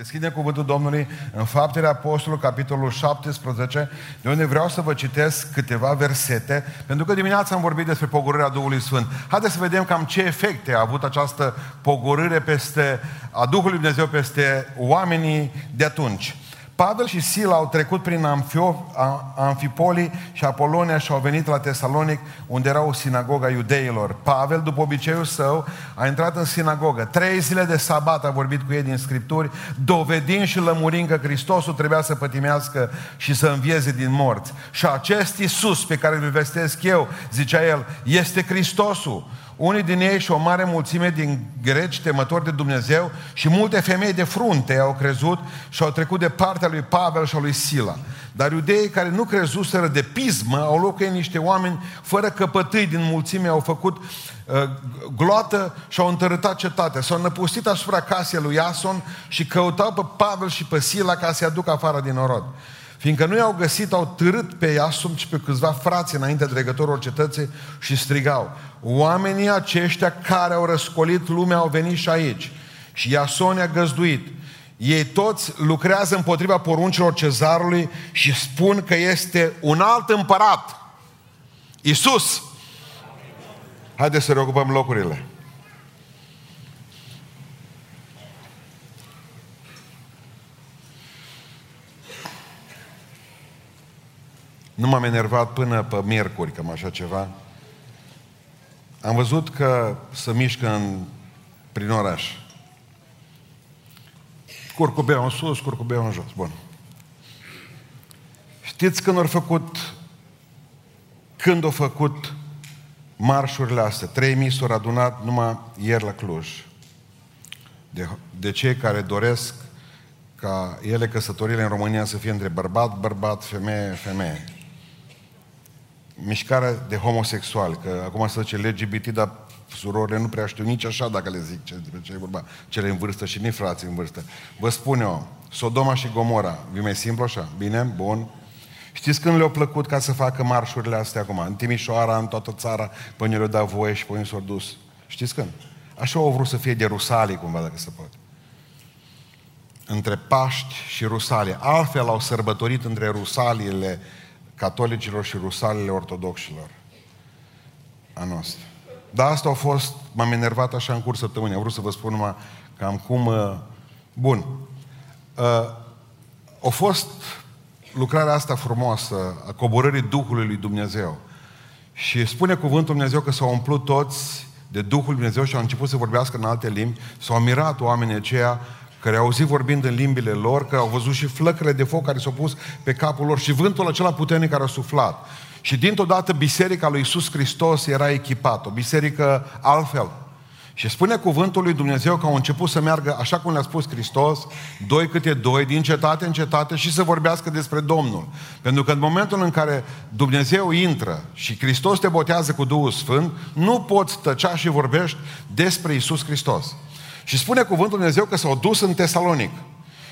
Deschidem cuvântul Domnului în Faptele Apostolului, capitolul 17, de unde vreau să vă citesc câteva versete, pentru că dimineața am vorbit despre pogorârea Duhului Sfânt. Haideți să vedem cam ce efecte a avut această pogorâre peste, a Duhului Dumnezeu peste oamenii de atunci. Pavel și Sila au trecut prin Amfio, Amfipoli și Apolonia și au venit la Tesalonic, unde era o sinagogă a iudeilor. Pavel, după obiceiul său, a intrat în sinagogă. Trei zile de sabat a vorbit cu ei din Scripturi, dovedind și lămurind că Hristosul trebuia să pătimească și să învieze din morți. Și acest Iisus pe care îl vestesc eu, zicea el, este Hristosul. Unii din ei și o mare mulțime din greci temători de Dumnezeu și multe femei de frunte au crezut și au trecut de partea lui Pavel și a lui Sila. Dar iudeii care nu crezuseră de pismă au locuit niște oameni fără căpătâi din mulțime, au făcut uh, gloată și au întărâtat cetatea. S-au năpustit asupra casei lui Iason și căutau pe Pavel și pe Sila ca să-i aducă afară din orod. Fiindcă nu i-au găsit, au târât pe Iasum și pe câțiva frați înainte de regătorul cetății și strigau. Oamenii aceștia care au răscolit lumea au venit și aici. Și Iason a găzduit. Ei toți lucrează împotriva poruncilor cezarului și spun că este un alt împărat. Isus. Haideți să reocupăm locurile. Nu m-am enervat până pe miercuri, cam așa ceva. Am văzut că se mișcă în, prin oraș. Curcubeau în sus, curcubeau în jos. Bun. Știți când au făcut când au făcut marșurile astea? 3000 s-au adunat numai ieri la Cluj. De, de cei care doresc ca ele căsătorile în România să fie între bărbat, bărbat, femeie, femeie mișcarea de homosexual, că acum se zice LGBT, dar surorile nu prea știu nici așa dacă le zic ce, ce e vorba, cele în vârstă și nici frații în vârstă. Vă spun eu, Sodoma și Gomora, vi mai simplu așa? Bine? Bun? Știți când le-au plăcut ca să facă marșurile astea acum? În Timișoara, în toată țara, până le-au dat voie și până s-au dus. Știți când? Așa au vrut să fie de Rusalii, cumva, dacă se poate. Între Paști și Rusalie. Altfel au sărbătorit între Rusaliile catolicilor și rusalele ortodoxilor a noastră. Dar asta a fost, m-am enervat așa în curs săptămânii. Am vrut să vă spun numai cam cum... Uh, bun. Uh, a fost lucrarea asta frumoasă a coborârii Duhului lui Dumnezeu. Și spune cuvântul Dumnezeu că s-au umplut toți de Duhul Dumnezeu și au început să vorbească în alte limbi. S-au mirat oamenii aceia care au auzit vorbind în limbile lor, că au văzut și flăcările de foc care s-au pus pe capul lor și vântul acela puternic care a suflat. Și dintr-o dată biserica lui Iisus Hristos era echipată, o biserică altfel. Și spune cuvântul lui Dumnezeu că au început să meargă, așa cum le-a spus Hristos, doi câte doi, din cetate în cetate și să vorbească despre Domnul. Pentru că în momentul în care Dumnezeu intră și Hristos te botează cu Duhul Sfânt, nu poți tăcea și vorbești despre Iisus Hristos. Și spune cuvântul Dumnezeu că s-au dus în Tesalonic.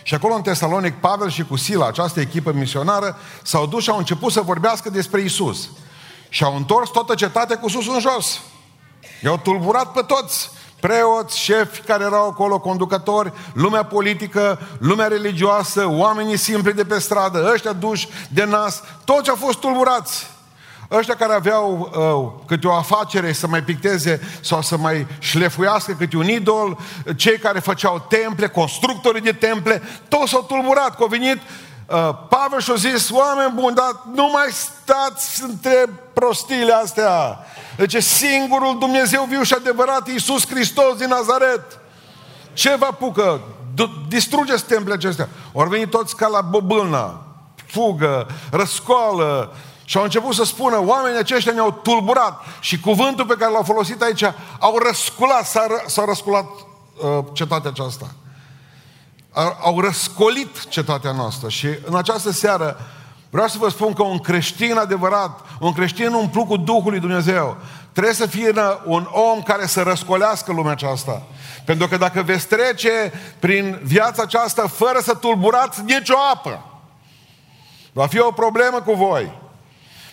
Și acolo în Tesalonic, Pavel și cu Sila, această echipă misionară, s-au dus și au început să vorbească despre Isus. Și au întors toată cetatea cu sus în jos. I-au tulburat pe toți. Preoți, șefi care erau acolo, conducători, lumea politică, lumea religioasă, oamenii simpli de pe stradă, ăștia duși de nas, toți au fost tulburați. Ăștia care aveau uh, câte o afacere să mai picteze sau să mai șlefuiască câte un idol, cei care făceau temple, constructorii de temple, toți s-au tulburat, că au venit uh, Pavel și-a zis, oameni buni, dar nu mai stați între prostiile astea. Deci singurul Dumnezeu viu și adevărat, Iisus Hristos din Nazaret. Ce vă apucă? Distrugeți templele acestea. Au venit toți ca la bobâlna, fugă, răscoală, și au început să spună, oamenii aceștia ne-au tulburat și cuvântul pe care l-au folosit aici au răsculat, s-a, s-a răsculat uh, cetatea aceasta. Au răscolit cetatea noastră și în această seară vreau să vă spun că un creștin adevărat, un creștin umplut cu Duhul lui Dumnezeu, trebuie să fie un om care să răscolească lumea aceasta. Pentru că dacă veți trece prin viața aceasta fără să tulburați nicio apă, va fi o problemă cu voi.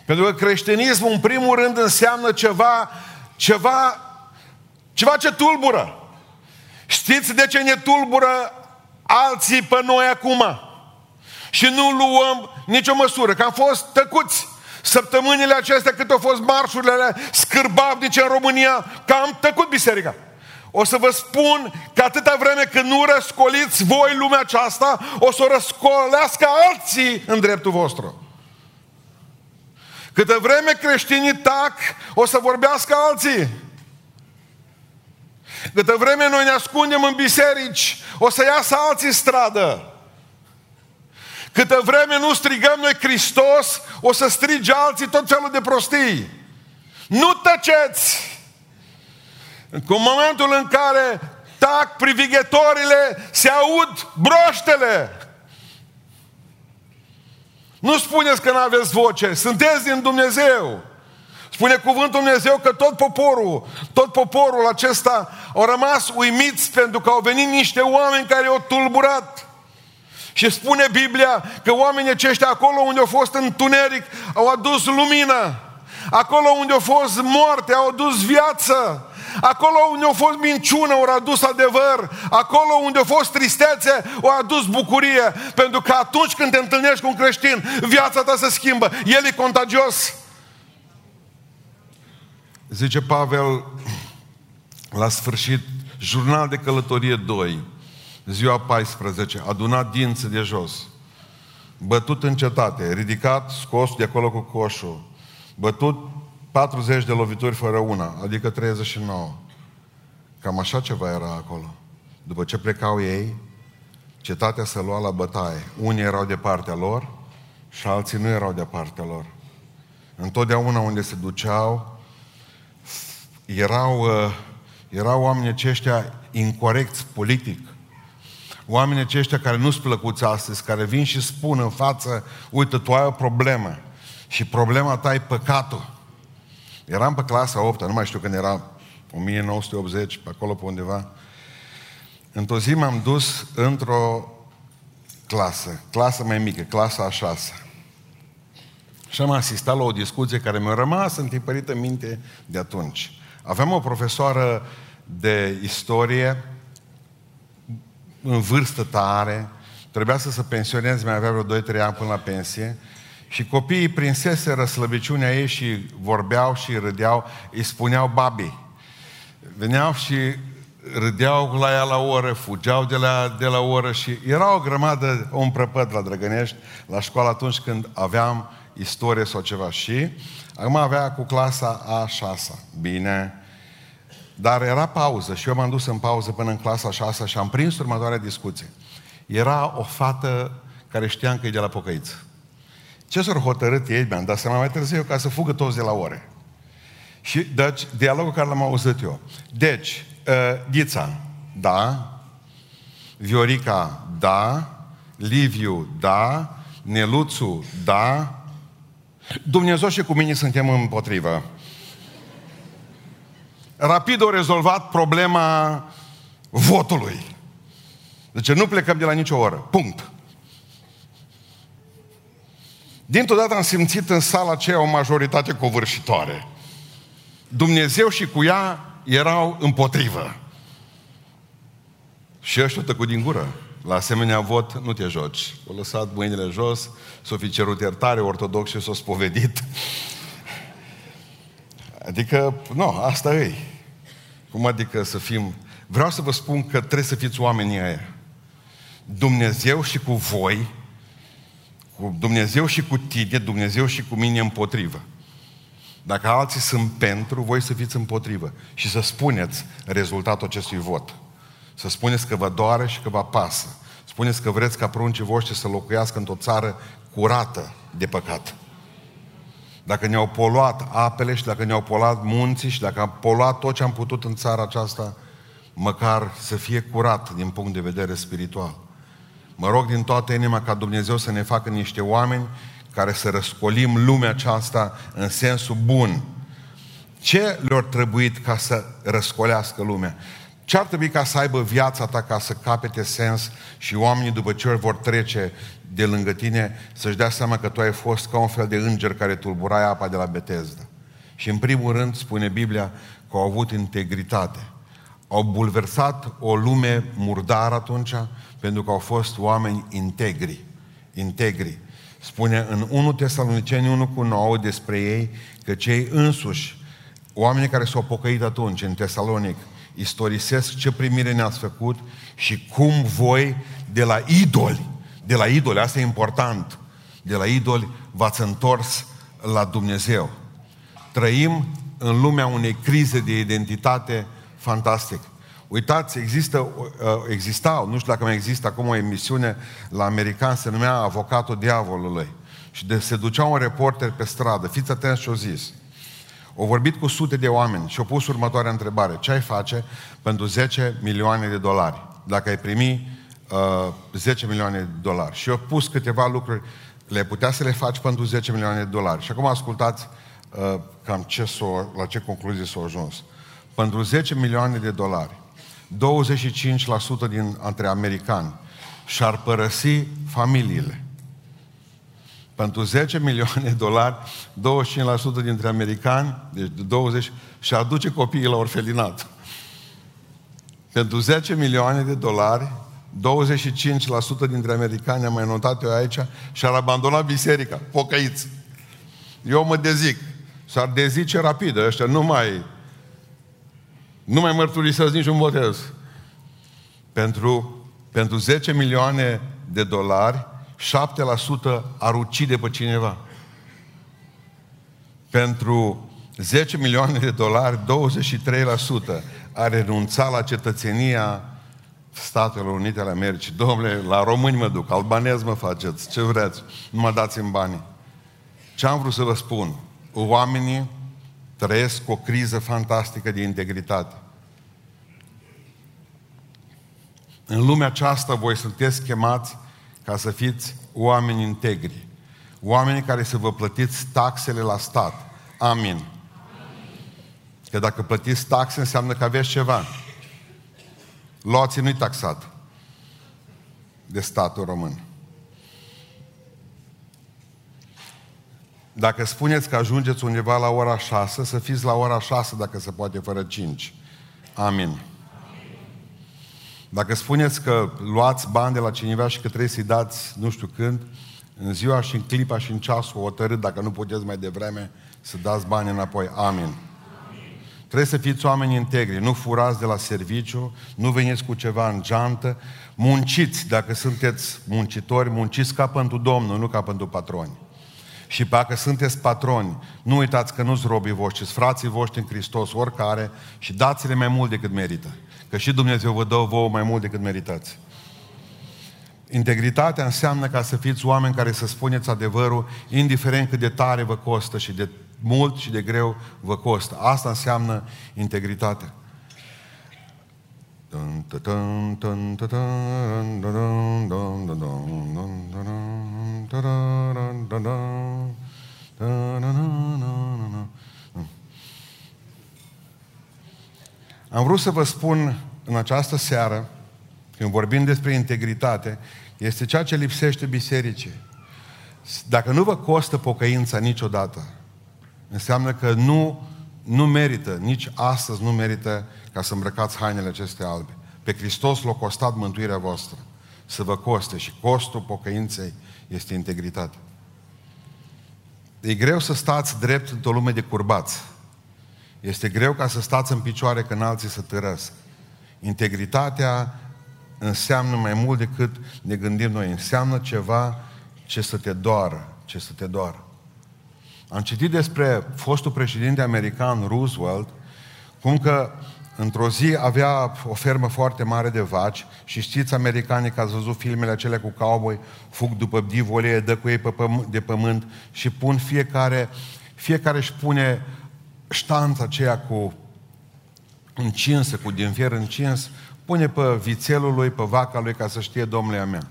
Pentru că creștinismul, în primul rând, înseamnă ceva, ceva, ceva ce tulbură. Știți de ce ne tulbură alții pe noi acum. Și nu luăm nicio măsură, că am fost tăcuți. Săptămânile acestea cât au fost marșurile scârbavnice în România, că am tăcut biserica. O să vă spun că atâta vreme când nu răscoliți voi lumea aceasta, o să o răscolească alții în dreptul vostru. Câtă vreme creștinii tac, o să vorbească alții. Câtă vreme noi ne ascundem în biserici, o să iasă alții stradă. Câtă vreme nu strigăm noi Hristos, o să strige alții tot felul de prostii. Nu tăceți! În momentul în care tac privighetorile, se aud broștele. Nu spuneți că nu aveți voce, sunteți din Dumnezeu. Spune cuvântul Dumnezeu că tot poporul, tot poporul acesta au rămas uimiți pentru că au venit niște oameni care au tulburat. Și spune Biblia că oamenii aceștia acolo unde au fost întuneric au adus lumină. Acolo unde au fost moarte au adus viață. Acolo unde au fost minciună, au adus adevăr. Acolo unde au fost tristețe, au adus bucurie. Pentru că atunci când te întâlnești cu un creștin, viața ta se schimbă. El e contagios. Zice Pavel la sfârșit, jurnal de călătorie 2, ziua 14, adunat dinți de jos, bătut în cetate, ridicat, scos de acolo cu coșul, bătut 40 de lovituri fără una, adică 39. Cam așa ceva era acolo. După ce plecau ei, cetatea se lua la bătaie. Unii erau de partea lor și alții nu erau de partea lor. Întotdeauna unde se duceau, erau, uh, erau oamenii aceștia incorrecți politic. Oamenii aceștia care nu-ți plăcuți astăzi, care vin și spun în față, uite, tu ai o problemă și problema ta e păcatul. Eram pe clasa 8 nu mai știu când era 1980, pe acolo pe undeva. Într-o zi m-am dus într-o clasă, clasă mai mică, clasa a șasea. Și am asistat la o discuție care mi-a rămas întipărită în minte de atunci. Aveam o profesoară de istorie în vârstă tare, trebuia să se pensioneze, mai avea vreo 2-3 ani până la pensie, și copiii prinseseră slăbiciunea ei și vorbeau și râdeau, îi spuneau babi. Veneau și râdeau la ea la oră, fugeau de la, de la oră și era o grămadă, un prăpăd la Drăgănești, la școală atunci când aveam istorie sau ceva. Și acum avea cu clasa a șasea. Bine. Dar era pauză și eu m-am dus în pauză până în clasa a șasea și am prins următoarea discuție. Era o fată care știam că e de la pocăiță. Ce s-au hotărât ei, mi-am dat seama mai târziu, ca să fugă toți de la ore. Și, deci, dialogul care l-am auzit eu. Deci, uh, Ghița, da, Viorica, da, Liviu, da, Neluțu, da, Dumnezeu și cu mine suntem împotrivă. Rapid au rezolvat problema votului. Deci nu plecăm de la nicio oră. Punct. Dintr-o dată am simțit în sala aceea o majoritate covârșitoare. Dumnezeu și cu ea erau împotrivă. Și ăștia tăcut din gură. La asemenea vot nu te joci. O lăsat mâinile jos, s-o fi cerut iertare ortodox și s-o spovedit. Adică, nu, asta e. Cum adică să fim... Vreau să vă spun că trebuie să fiți oamenii aia. Dumnezeu și cu voi cu Dumnezeu și cu tine, Dumnezeu și cu mine împotrivă. Dacă alții sunt pentru, voi să fiți împotrivă. Și să spuneți rezultatul acestui vot. Să spuneți că vă doare și că vă pasă. Spuneți că vreți ca pruncii voștri să locuiască într-o țară curată de păcat. Dacă ne-au poluat apele și dacă ne-au poluat munții și dacă am poluat tot ce am putut în țara aceasta, măcar să fie curat din punct de vedere spiritual. Mă rog din toată inima ca Dumnezeu să ne facă niște oameni care să răscolim lumea aceasta în sensul bun. Ce le-ar trebuit ca să răscolească lumea? Ce ar trebui ca să aibă viața ta ca să capete sens și oamenii după ce ori vor trece de lângă tine să-și dea seama că tu ai fost ca un fel de înger care tulburai apa de la Betesda. Și în primul rând spune Biblia că au avut integritate. Au bulversat o lume murdară atunci, pentru că au fost oameni integri. Integri. Spune în 1 Tesaloniceni 1 cu 9 despre ei că cei însuși, oamenii care s-au pocăit atunci în Tesalonic, istorisesc ce primire ne-ați făcut și cum voi de la idoli, de la idoli, asta e important, de la idoli v-ați întors la Dumnezeu. Trăim în lumea unei crize de identitate fantastic. Uitați, există, uh, exista, nu știu dacă mai există acum o emisiune la american, se numea Avocatul Diavolului. Și de, se ducea un reporter pe stradă, fiți atenți ce-o zis. Au vorbit cu sute de oameni și au pus următoarea întrebare. Ce ai face pentru 10 milioane de dolari? Dacă ai primi uh, 10 milioane de dolari. Și au pus câteva lucruri, le putea să le faci pentru 10 milioane de dolari. Și acum ascultați uh, cam ce s-o, la ce concluzie s-au ajuns. Pentru 10 milioane de dolari, 25% din între americani și-ar părăsi familiile. Pentru 10 milioane de dolari, 25% dintre americani, deci 20, și aduce copiii la orfelinat. Pentru 10 milioane de dolari, 25% dintre americani, am mai notat eu aici, și-ar abandona biserica, pocăiți. Eu mă dezic. S-ar dezice rapid, ăștia nu mai nu mai mărturisesc niciun botez. Pentru, pentru 10 milioane de dolari, 7% ar ucide pe cineva. Pentru 10 milioane de dolari, 23% ar renunța la cetățenia Statelor Unite ale Americii. Domnule, la români mă duc, albanez mă faceți, ce vreți, nu mă dați în bani. Ce am vrut să vă spun? Oamenii trăiesc o criză fantastică de integritate. În lumea aceasta voi sunteți chemați ca să fiți oameni integri. Oameni care să vă plătiți taxele la stat. Amin. Că dacă plătiți taxe înseamnă că aveți ceva. Luați nu-i taxat de statul român. Dacă spuneți că ajungeți undeva la ora 6, să fiți la ora 6 dacă se poate fără 5. Amin. Dacă spuneți că luați bani de la cineva și că trebuie să-i dați nu știu când, în ziua și în clipa și în ceasul hotărât, dacă nu puteți mai devreme, să dați bani înapoi. Amin. Amin. Trebuie să fiți oameni integri, nu furați de la serviciu, nu veniți cu ceva în geantă, munciți, dacă sunteți muncitori, munciți ca pentru Domnul, nu ca pentru patroni. Și dacă sunteți patroni, nu uitați că nu-s robii voștri, sunt frații voștri în Hristos, oricare, și dați-le mai mult decât merită. Că și Dumnezeu vă dă vouă mai mult decât meritați. Integritatea înseamnă ca să fiți oameni care să spuneți adevărul, indiferent cât de tare vă costă și de mult și de greu vă costă. Asta înseamnă integritatea. Am vrut să vă spun în această seară, când vorbim despre integritate, este ceea ce lipsește bisericii. Dacă nu vă costă pocăința niciodată, înseamnă că nu, nu merită, nici astăzi nu merită ca să îmbrăcați hainele acestea albe. Pe Hristos l-a costat mântuirea voastră. Să vă coste și costul pocăinței este integritate. E greu să stați drept într-o lume de curbați. Este greu ca să stați în picioare când alții să târăsc. Integritatea înseamnă mai mult decât ne gândim noi. Înseamnă ceva ce să te doară, ce să te doară. Am citit despre fostul președinte american Roosevelt, cum că într-o zi avea o fermă foarte mare de vaci și știți americanii că ați văzut filmele acelea cu cowboy, fug după divolie, dă cu ei pe pământ, de pământ și pun fiecare, fiecare își pune ștanța aceea cu încinsă, cu din fier încins, pune pe vițelul lui, pe vaca lui, ca să știe domnule a mea.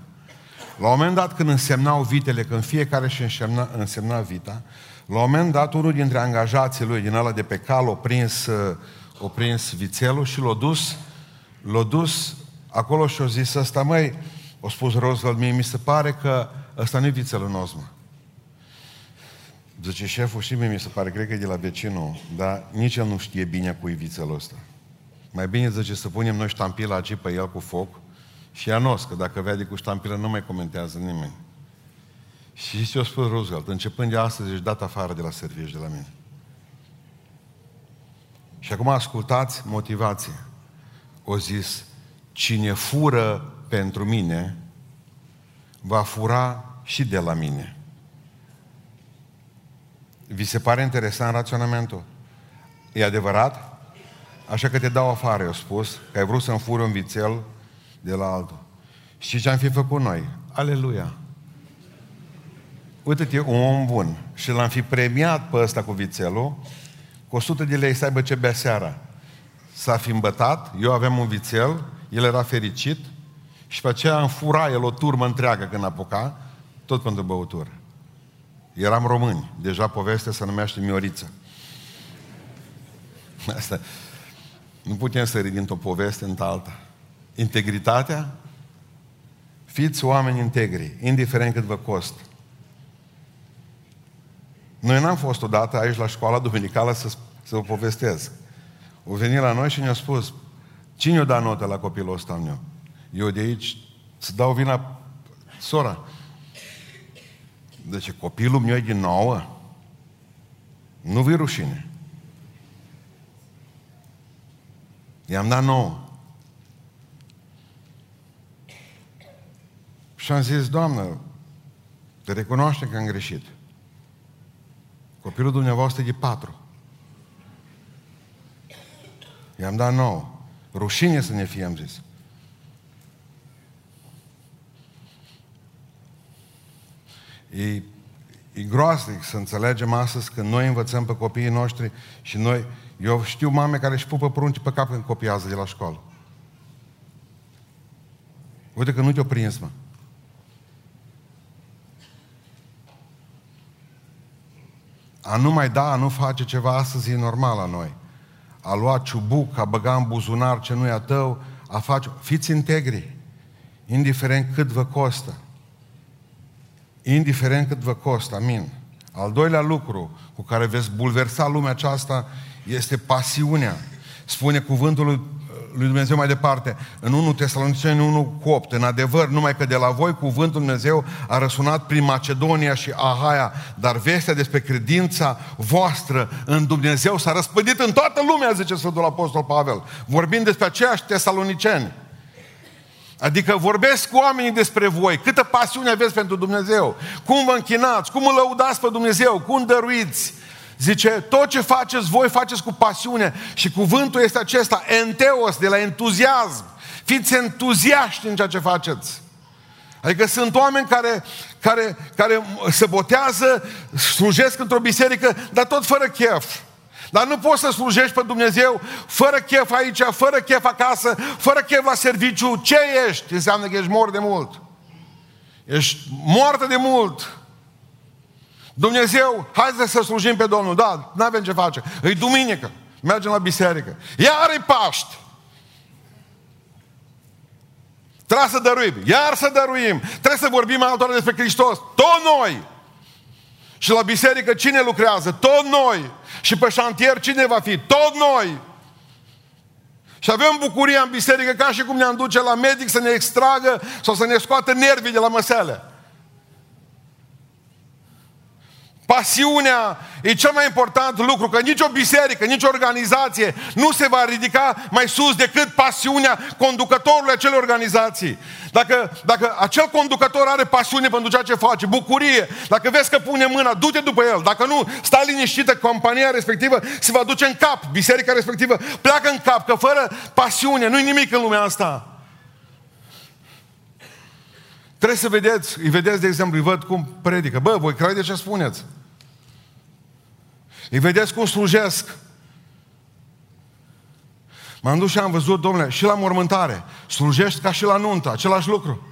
La un moment dat, când însemnau vitele, când fiecare și însemna, însemna vita, la un moment dat, unul dintre angajații lui, din ăla de pe cal, o prins, o prins vițelul și l-a dus, l-a dus acolo și a zis ăsta, măi, o spus Roosevelt, mie mi se pare că ăsta nu e vițelul nostru, mă. Zice șeful, și mie mi se pare, cred că e de la vecinul, dar nici el nu știe bine cu vițelul ăsta. Mai bine zice să punem noi ștampila aici pe el cu foc și anos, că dacă vede cu ștampilă nu mai comentează nimeni. Și ce a spus Roosevelt? Începând de astăzi ești dat afară de la servici de la mine. Și acum ascultați motivație. O zis, cine fură pentru mine, va fura și de la mine. Vi se pare interesant raționamentul? E adevărat? Așa că te dau afară, eu spus, că ai vrut să-mi furi un vițel de la altul. Și ce am fi făcut noi? Aleluia! Uite-te, un om bun. Și l-am fi premiat pe ăsta cu vițelul, cu 100 de lei să aibă ce bea seara. S-a fi îmbătat, eu aveam un vițel, el era fericit și pe aceea am furat el o turmă întreagă când apuca, tot pentru băutură. Eram români, deja povestea se numește Mioriță. Asta. Nu putem să ridim o poveste în alta. Integritatea, fiți oameni integri, indiferent cât vă costă. Noi n-am fost odată aici la școala duminicală să, să vă povestesc. O venit la noi și ne-a spus, cine o da notă la copilul ăsta al meu? Eu de aici să dau vina sora. Deci copilul meu e din nouă. Nu vi rușine. I-am dat nouă. Și am zis, Doamnă, te recunoaște că am greșit. Copilul dumneavoastră e de patru. I-am dat nouă. Rușine să ne fie, am zis. E, e groaznic să înțelegem astăzi că noi învățăm pe copiii noștri și noi, eu știu mame care își pupă prunci pe cap când copiază de la școală. Uite că nu te-o prins, mă. A nu mai da, a nu face ceva astăzi e normal la noi. A lua ciubuc, a băga în buzunar ce nu e a tău, a face... Fiți integri, indiferent cât vă costă. Indiferent cât vă costă, amin. Al doilea lucru cu care veți bulversa lumea aceasta este pasiunea. Spune cuvântul lui lui Dumnezeu mai departe, în 1 Tesaloniceni 1 cu 8, în adevăr, numai că de la voi cuvântul Dumnezeu a răsunat prin Macedonia și Ahaia, dar vestea despre credința voastră în Dumnezeu s-a răspândit în toată lumea, zice Sfântul Apostol Pavel, vorbind despre aceiași tesaloniceni. Adică vorbesc cu oamenii despre voi, câtă pasiune aveți pentru Dumnezeu, cum vă închinați, cum îl lăudați pe Dumnezeu, cum dăruiți, Zice, tot ce faceți voi, faceți cu pasiune. Și cuvântul este acesta, enteos, de la entuziasm. Fiți entuziaști în ceea ce faceți. Adică sunt oameni care, care, care se botează, slujesc într-o biserică, dar tot fără chef. Dar nu poți să slujești pe Dumnezeu fără chef aici, fără chef acasă, fără chef la serviciu. Ce ești? Înseamnă că ești mort de mult. Ești moartă de mult. Dumnezeu, hai să slujim pe Domnul. Da, nu avem ce face. E duminică. Mergem la biserică. Iar e Paști. Trebuie să dăruim. Iar să dăruim. Trebuie să vorbim altora despre Hristos. Tot noi. Și la biserică cine lucrează? Tot noi. Și pe șantier cine va fi? Tot noi. Și avem bucuria în biserică ca și cum ne-am duce la medic să ne extragă sau să ne scoată nervii de la măsele. Pasiunea e cel mai important lucru, că nicio biserică, nicio organizație nu se va ridica mai sus decât pasiunea conducătorului acelei organizații. Dacă, dacă acel conducător are pasiune pentru ceea ce face, bucurie, dacă vezi că pune mâna, du-te după el. Dacă nu, stai liniștită, compania respectivă se va duce în cap, biserica respectivă pleacă în cap, că fără pasiune nu-i nimic în lumea asta. Trebuie să vedeți, îi vedeți, de exemplu, îi văd cum predică. Bă, voi crede ce spuneți. Îi vedeți cum slujesc. M-am dus și am văzut, domnule, și la mormântare. Slujești ca și la nuntă, același lucru.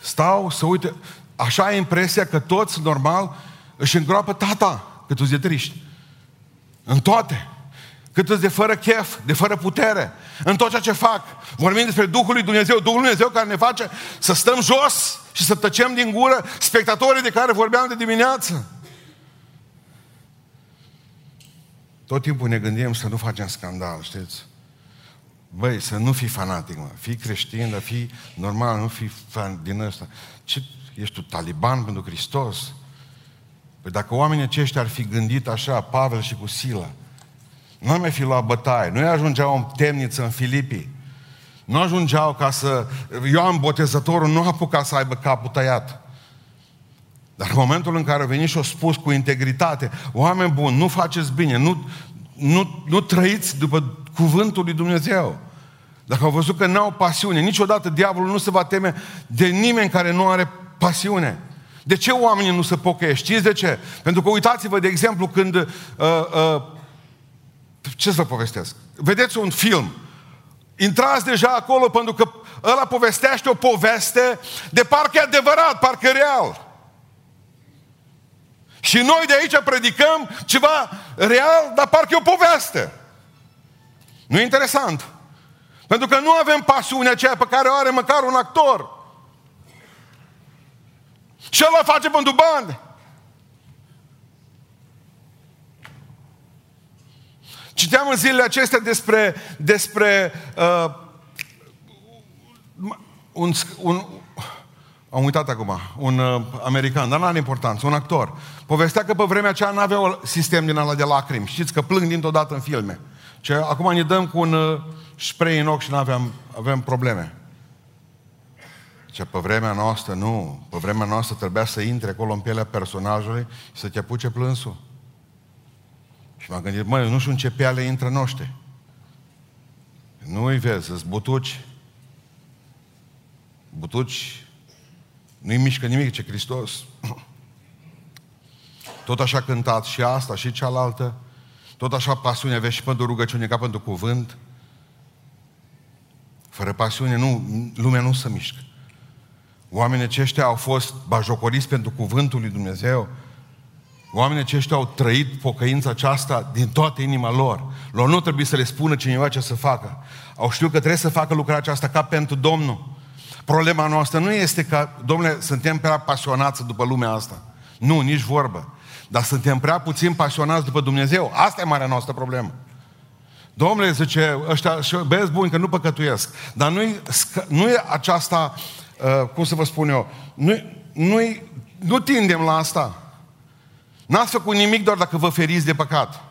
Stau să uite, așa ai impresia că toți, normal, își îngroapă tata cât de triști. În toate cât de fără chef, de fără putere, în tot ceea ce fac. Vorbim despre Duhul lui Dumnezeu, Duhul lui Dumnezeu care ne face să stăm jos și să tăcem din gură spectatorii de care vorbeam de dimineață. tot timpul ne gândim să nu facem scandal, știți? Băi, să nu fii fanatic, mă. Fii creștin, dar fii normal, nu fii fan din ăsta. Ce, ești tu taliban pentru Hristos? Păi dacă oamenii aceștia ar fi gândit așa, Pavel și cu Sila, nu ar mai fi luat bătaie, nu ajungeau în temniță în Filipii, nu ajungeau ca să... Ioan Botezătorul nu apuca să aibă capul tăiat. Dar în momentul în care a venit și a spus cu integritate, oameni buni, nu faceți bine, nu, nu, nu trăiți după cuvântul lui Dumnezeu. Dacă au văzut că n-au pasiune, niciodată diavolul nu se va teme de nimeni care nu are pasiune. De ce oamenii nu se pocăie? Știți de ce? Pentru că uitați-vă, de exemplu, când... Uh, uh, ce să vă povestesc? Vedeți un film. Intrați deja acolo pentru că ăla povestește o poveste de parcă e adevărat, parcă e real. Și noi de aici predicăm ceva real, dar parcă e o poveste. Nu e interesant? Pentru că nu avem pasiunea aceea pe care o are măcar un actor. Și ăla face pentru bani. Citeam în zilele acestea despre, despre uh, un, un, am uitat acum, un uh, american, dar nu are importanță, un actor. Povestea că pe vremea aceea nu avea sistem din ala de lacrimi. Știți că plâng dintr-o dată în filme. Ce acum ne dăm cu un uh, spray în ochi și nu aveam, avem probleme. Ce pe vremea noastră, nu. Pe vremea noastră trebuia să intre acolo în pielea personajului și să te apuce plânsul. Și m-am gândit, măi, nu știu în ce piele intră noștri. Nu-i vezi, îți butuci. Butuci nu-i mișcă nimic ce Hristos. Tot așa cântat și asta și cealaltă. Tot așa pasiune aveți și pentru rugăciune ca pentru cuvânt. Fără pasiune nu, lumea nu se mișcă. Oamenii aceștia au fost bajocoriți pentru cuvântul lui Dumnezeu. Oamenii aceștia au trăit pocăința aceasta din toată inima lor. Lor nu trebuie să le spună cineva ce să facă. Au știut că trebuie să facă lucrarea aceasta ca pentru Domnul. Problema noastră nu este că, domnule, suntem prea pasionați după lumea asta. Nu, nici vorbă. Dar suntem prea puțin pasionați după Dumnezeu. Asta e marea noastră problemă. Domnule, zice, ăștia, băieți buni că nu păcătuiesc. Dar nu-i, nu e aceasta, uh, cum să vă spun eu, nu, nu, nu tindem la asta. N-ați făcut nimic doar dacă vă feriți de păcat.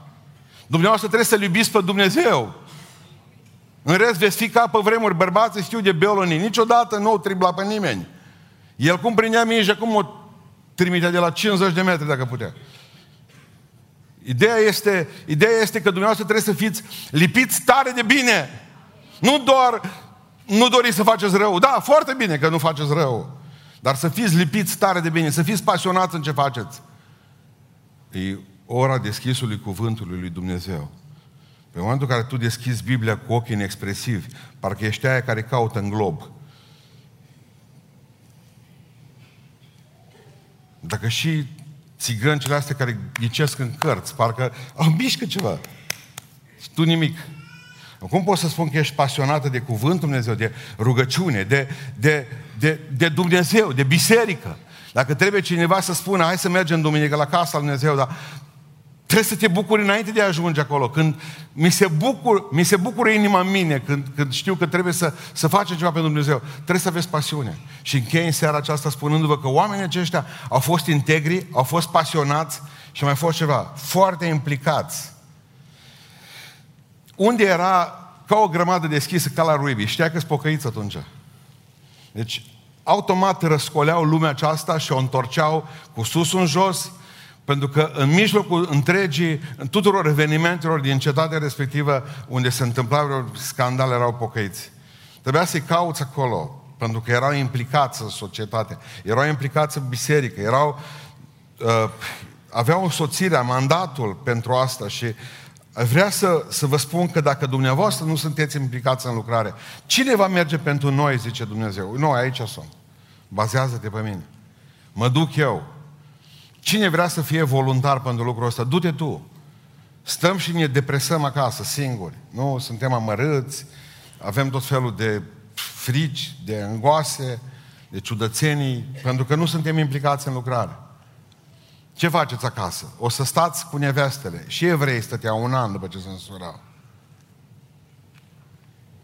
Dumneavoastră trebuie să-L iubiți pe Dumnezeu. În rest veți fi ca pe vremuri bărbați, știu de Beolonii. Niciodată nu o tribla pe nimeni. El cum prindea minge, cum o trimitea de la 50 de metri dacă putea. Ideea este, ideea este că dumneavoastră trebuie să fiți lipiți tare de bine. Nu doar nu doriți să faceți rău. Da, foarte bine că nu faceți rău. Dar să fiți lipiți tare de bine, să fiți pasionați în ce faceți. E ora deschisului cuvântului lui Dumnezeu. Pe momentul în care tu deschizi Biblia cu ochii inexpresivi, parcă ești aia care caută în glob. Dacă și țigăncile astea care ghicesc în cărți, parcă au mișcă ceva. Și tu nimic. Cum poți să spun că ești pasionată de cuvântul Dumnezeu, de rugăciune, de, de, de, de Dumnezeu, de biserică? Dacă trebuie cineva să spună, hai să mergem duminică la casa lui Dumnezeu, dar Trebuie să te bucuri înainte de a ajunge acolo. Când mi se, bucur, mi se bucură inima în mine, când, când știu că trebuie să, să facem ceva pentru Dumnezeu, trebuie să aveți pasiune. Și închei în seara aceasta spunându-vă că oamenii aceștia au fost integri, au fost pasionați și mai fost ceva, foarte implicați. Unde era ca o grămadă deschisă, ca la ruibii. Știa că-s pocăiți atunci. Deci, automat răscoleau lumea aceasta și o întorceau cu sus în jos, pentru că în mijlocul întregii, în tuturor evenimentelor din cetatea respectivă, unde se întâmplau scandale, erau pocăiți. Trebuia să-i cauți acolo, pentru că erau implicați în societate, erau implicați în biserică, erau, uh, aveau însoțirea, mandatul pentru asta și vrea să, să vă spun că dacă dumneavoastră nu sunteți implicați în lucrare, cine va merge pentru noi, zice Dumnezeu? Noi aici sunt. Bazează-te pe mine. Mă duc eu. Cine vrea să fie voluntar pentru lucrul ăsta, du-te tu. Stăm și ne depresăm acasă, singuri. Nu, suntem amărâți, avem tot felul de frici, de îngoase, de ciudățenii, pentru că nu suntem implicați în lucrare. Ce faceți acasă? O să stați cu nevestele. Și evrei stăteau un an după ce se însurau.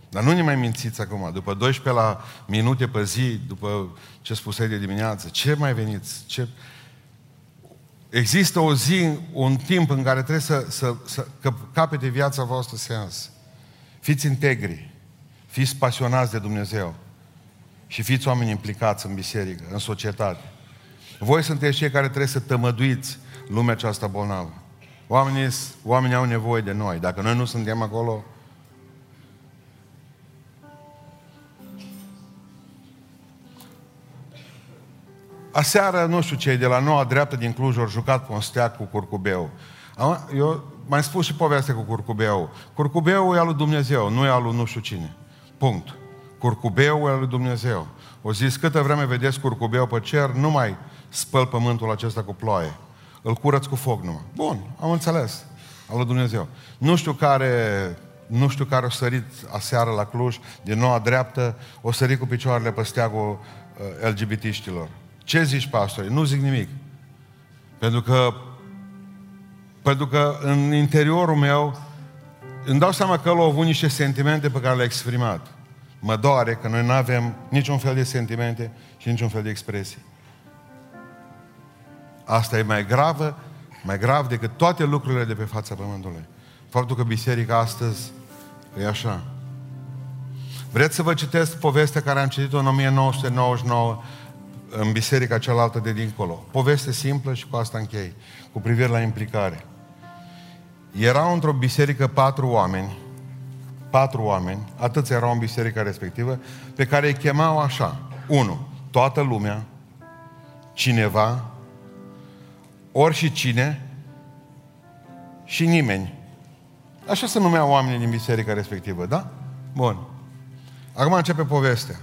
Dar nu ne mai mințiți acum, după 12 la minute pe zi, după ce spusei de dimineață, ce mai veniți? Ce... Există o zi, un timp în care trebuie să, să, să că capete viața voastră sens. Fiți integri, fiți pasionați de Dumnezeu și fiți oameni implicați în biserică, în societate. Voi sunteți cei care trebuie să tămăduiți lumea aceasta bolnavă. Oamenii, oamenii au nevoie de noi. Dacă noi nu suntem acolo, Aseară, nu știu cei de la noua dreaptă din Cluj au jucat pe un steag cu curcubeu. Eu mai spus și povestea cu curcubeu. Curcubeu e al lui Dumnezeu, nu e al lui nu știu cine. Punct. Curcubeu e al lui Dumnezeu. O zis, câtă vreme vedeți curcubeu pe cer, nu mai spăl pământul acesta cu ploaie. Îl curăț cu foc numai. Bun, am înțeles. Al lui Dumnezeu. Nu știu care nu știu care o sărit aseară la Cluj, din noua dreaptă, o sărit cu picioarele pe steagul uh, LGBT-știlor. Ce zici, pastore? Nu zic nimic. Pentru că, pentru că în interiorul meu îmi dau seama că el a avut niște sentimente pe care le-a exprimat. Mă doare că noi nu avem niciun fel de sentimente și niciun fel de expresie. Asta e mai gravă, mai grav decât toate lucrurile de pe fața Pământului. Faptul că biserica astăzi e așa. Vreți să vă citesc povestea care am citit-o în 1999 în biserica cealaltă de dincolo. Poveste simplă și cu asta închei, cu privire la implicare. Erau într-o biserică patru oameni, patru oameni, atâți erau în biserica respectivă, pe care îi chemau așa. Unu, toată lumea, cineva, ori și cine și nimeni. Așa se numeau oamenii din biserica respectivă, da? Bun. Acum începe povestea.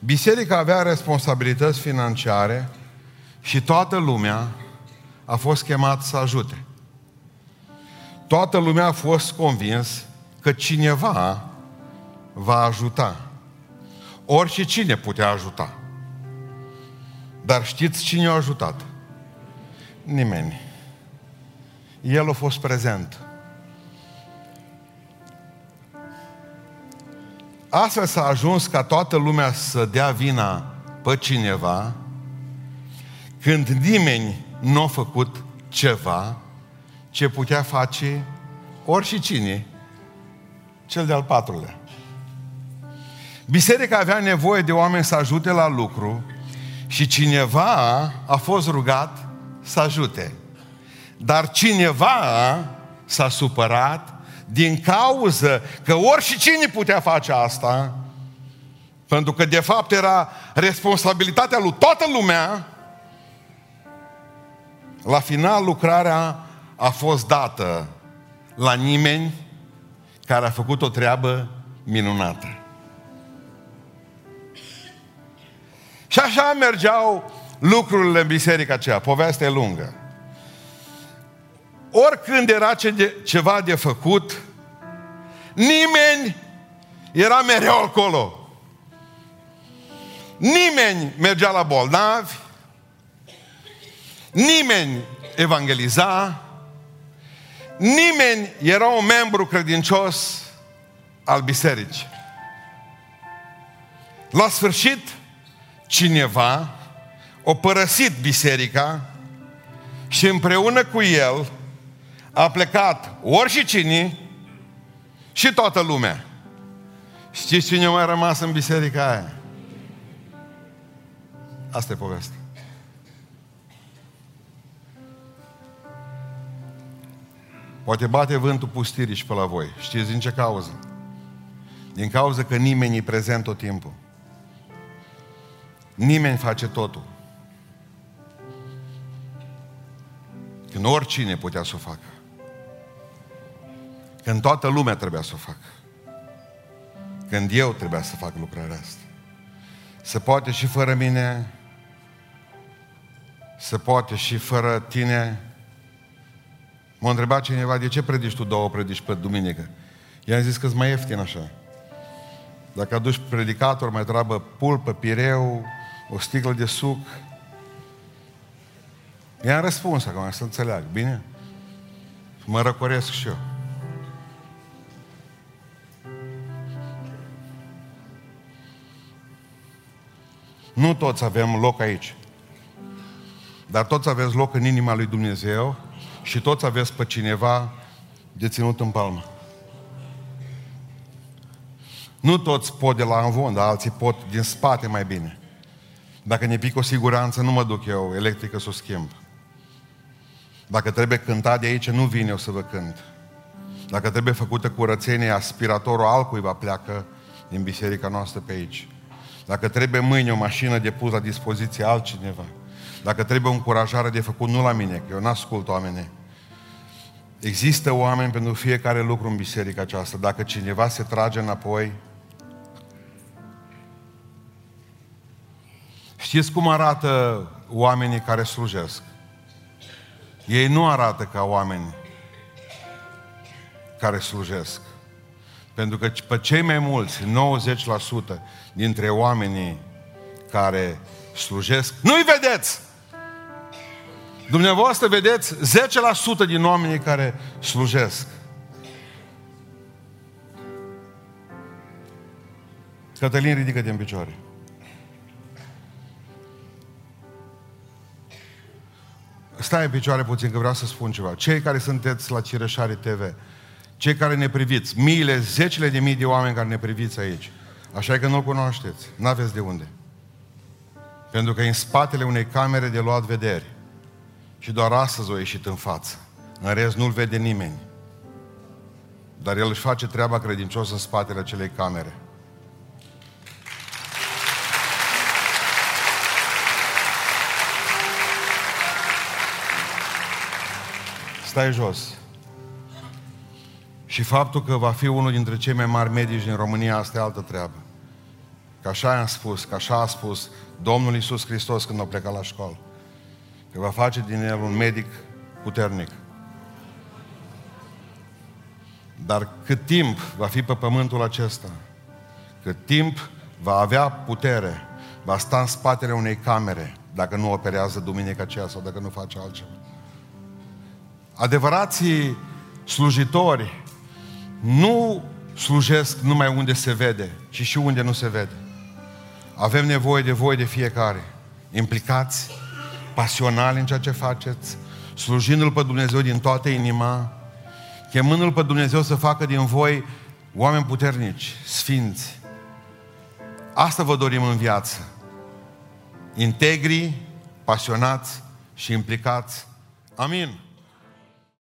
Biserica avea responsabilități financiare și toată lumea a fost chemat să ajute. Toată lumea a fost convins că cineva va ajuta. Orice cine putea ajuta. Dar știți cine a ajutat? Nimeni. El a fost prezent. Astfel s-a ajuns ca toată lumea să dea vina pe cineva când nimeni nu a făcut ceva ce putea face ori cine, cel de-al patrulea. Biserica avea nevoie de oameni să ajute la lucru și cineva a fost rugat să ajute. Dar cineva s-a supărat din cauză că și cine putea face asta, pentru că de fapt era responsabilitatea lui toată lumea, la final lucrarea a fost dată la nimeni care a făcut o treabă minunată. Și așa mergeau lucrurile în biserica aceea. Povestea e lungă. Oricând era ceva de făcut, nimeni era mereu acolo. Nimeni mergea la bolnavi, nimeni evangeliza, nimeni era un membru credincios al bisericii. La sfârșit, cineva a părăsit biserica și împreună cu el a plecat ori și cine și toată lumea. Știți cine mai a rămas în biserica aia? Asta e povestea. Poate bate vântul pustirii și pe la voi. Știți din ce cauză? Din cauza că nimeni e prezent tot timpul. Nimeni face totul. Când oricine putea să o facă. Când toată lumea trebuia să o facă. Când eu trebuia să fac lucrarea asta. Se poate și fără mine, se poate și fără tine. M-a întrebat cineva, de ce predici tu două predici pe duminică? I-am zis că mai ieftin așa. Dacă aduci predicator, mai treabă pulpă, pireu, o sticlă de suc. I-am răspuns acum, să înțeleag, bine? Mă răcoresc și eu. Nu toți avem loc aici. Dar toți aveți loc în inima lui Dumnezeu și toți aveți pe cineva de ținut în palmă. Nu toți pot de la învon, dar alții pot din spate mai bine. Dacă ne pică o siguranță, nu mă duc eu electrică să o schimb. Dacă trebuie cântat de aici, nu vin eu să vă cânt. Dacă trebuie făcută curățenie, aspiratorul altcuiva pleacă din biserica noastră pe aici. Dacă trebuie mâine o mașină de pus la dispoziție altcineva. Dacă trebuie o încurajare de făcut, nu la mine, că eu n-ascult oameni. Există oameni pentru fiecare lucru în biserica aceasta. Dacă cineva se trage înapoi, știți cum arată oamenii care slujesc? Ei nu arată ca oameni care slujesc. Pentru că pe cei mai mulți, 90% dintre oamenii care slujesc, nu-i vedeți! Dumneavoastră vedeți 10% din oamenii care slujesc. Cătălin, ridică-te în picioare. Stai în picioare puțin, că vreau să spun ceva. Cei care sunteți la Cireșare TV, cei care ne priviți, miile, zecile de mii de oameni care ne priviți aici, așa că nu-L cunoașteți, n-aveți de unde. Pentru că în spatele unei camere de luat vederi. Și doar astăzi o ieșit în față. În rest nu-L vede nimeni. Dar El își face treaba credincios în spatele acelei camere. Stai jos. Și faptul că va fi unul dintre cei mai mari medici din România, asta e altă treabă. Că așa am spus, că așa a spus Domnul Iisus Hristos când a plecat la școală. Că va face din el un medic puternic. Dar cât timp va fi pe pământul acesta, cât timp va avea putere, va sta în spatele unei camere, dacă nu operează duminica aceea sau dacă nu face altceva. Adevărații slujitori nu slujesc numai unde se vede, ci și unde nu se vede. Avem nevoie de voi de fiecare. Implicați, pasionali în ceea ce faceți, slujindu-L pe Dumnezeu din toată inima, chemându-L pe Dumnezeu să facă din voi oameni puternici, sfinți. Asta vă dorim în viață. Integri, pasionați și implicați. Amin.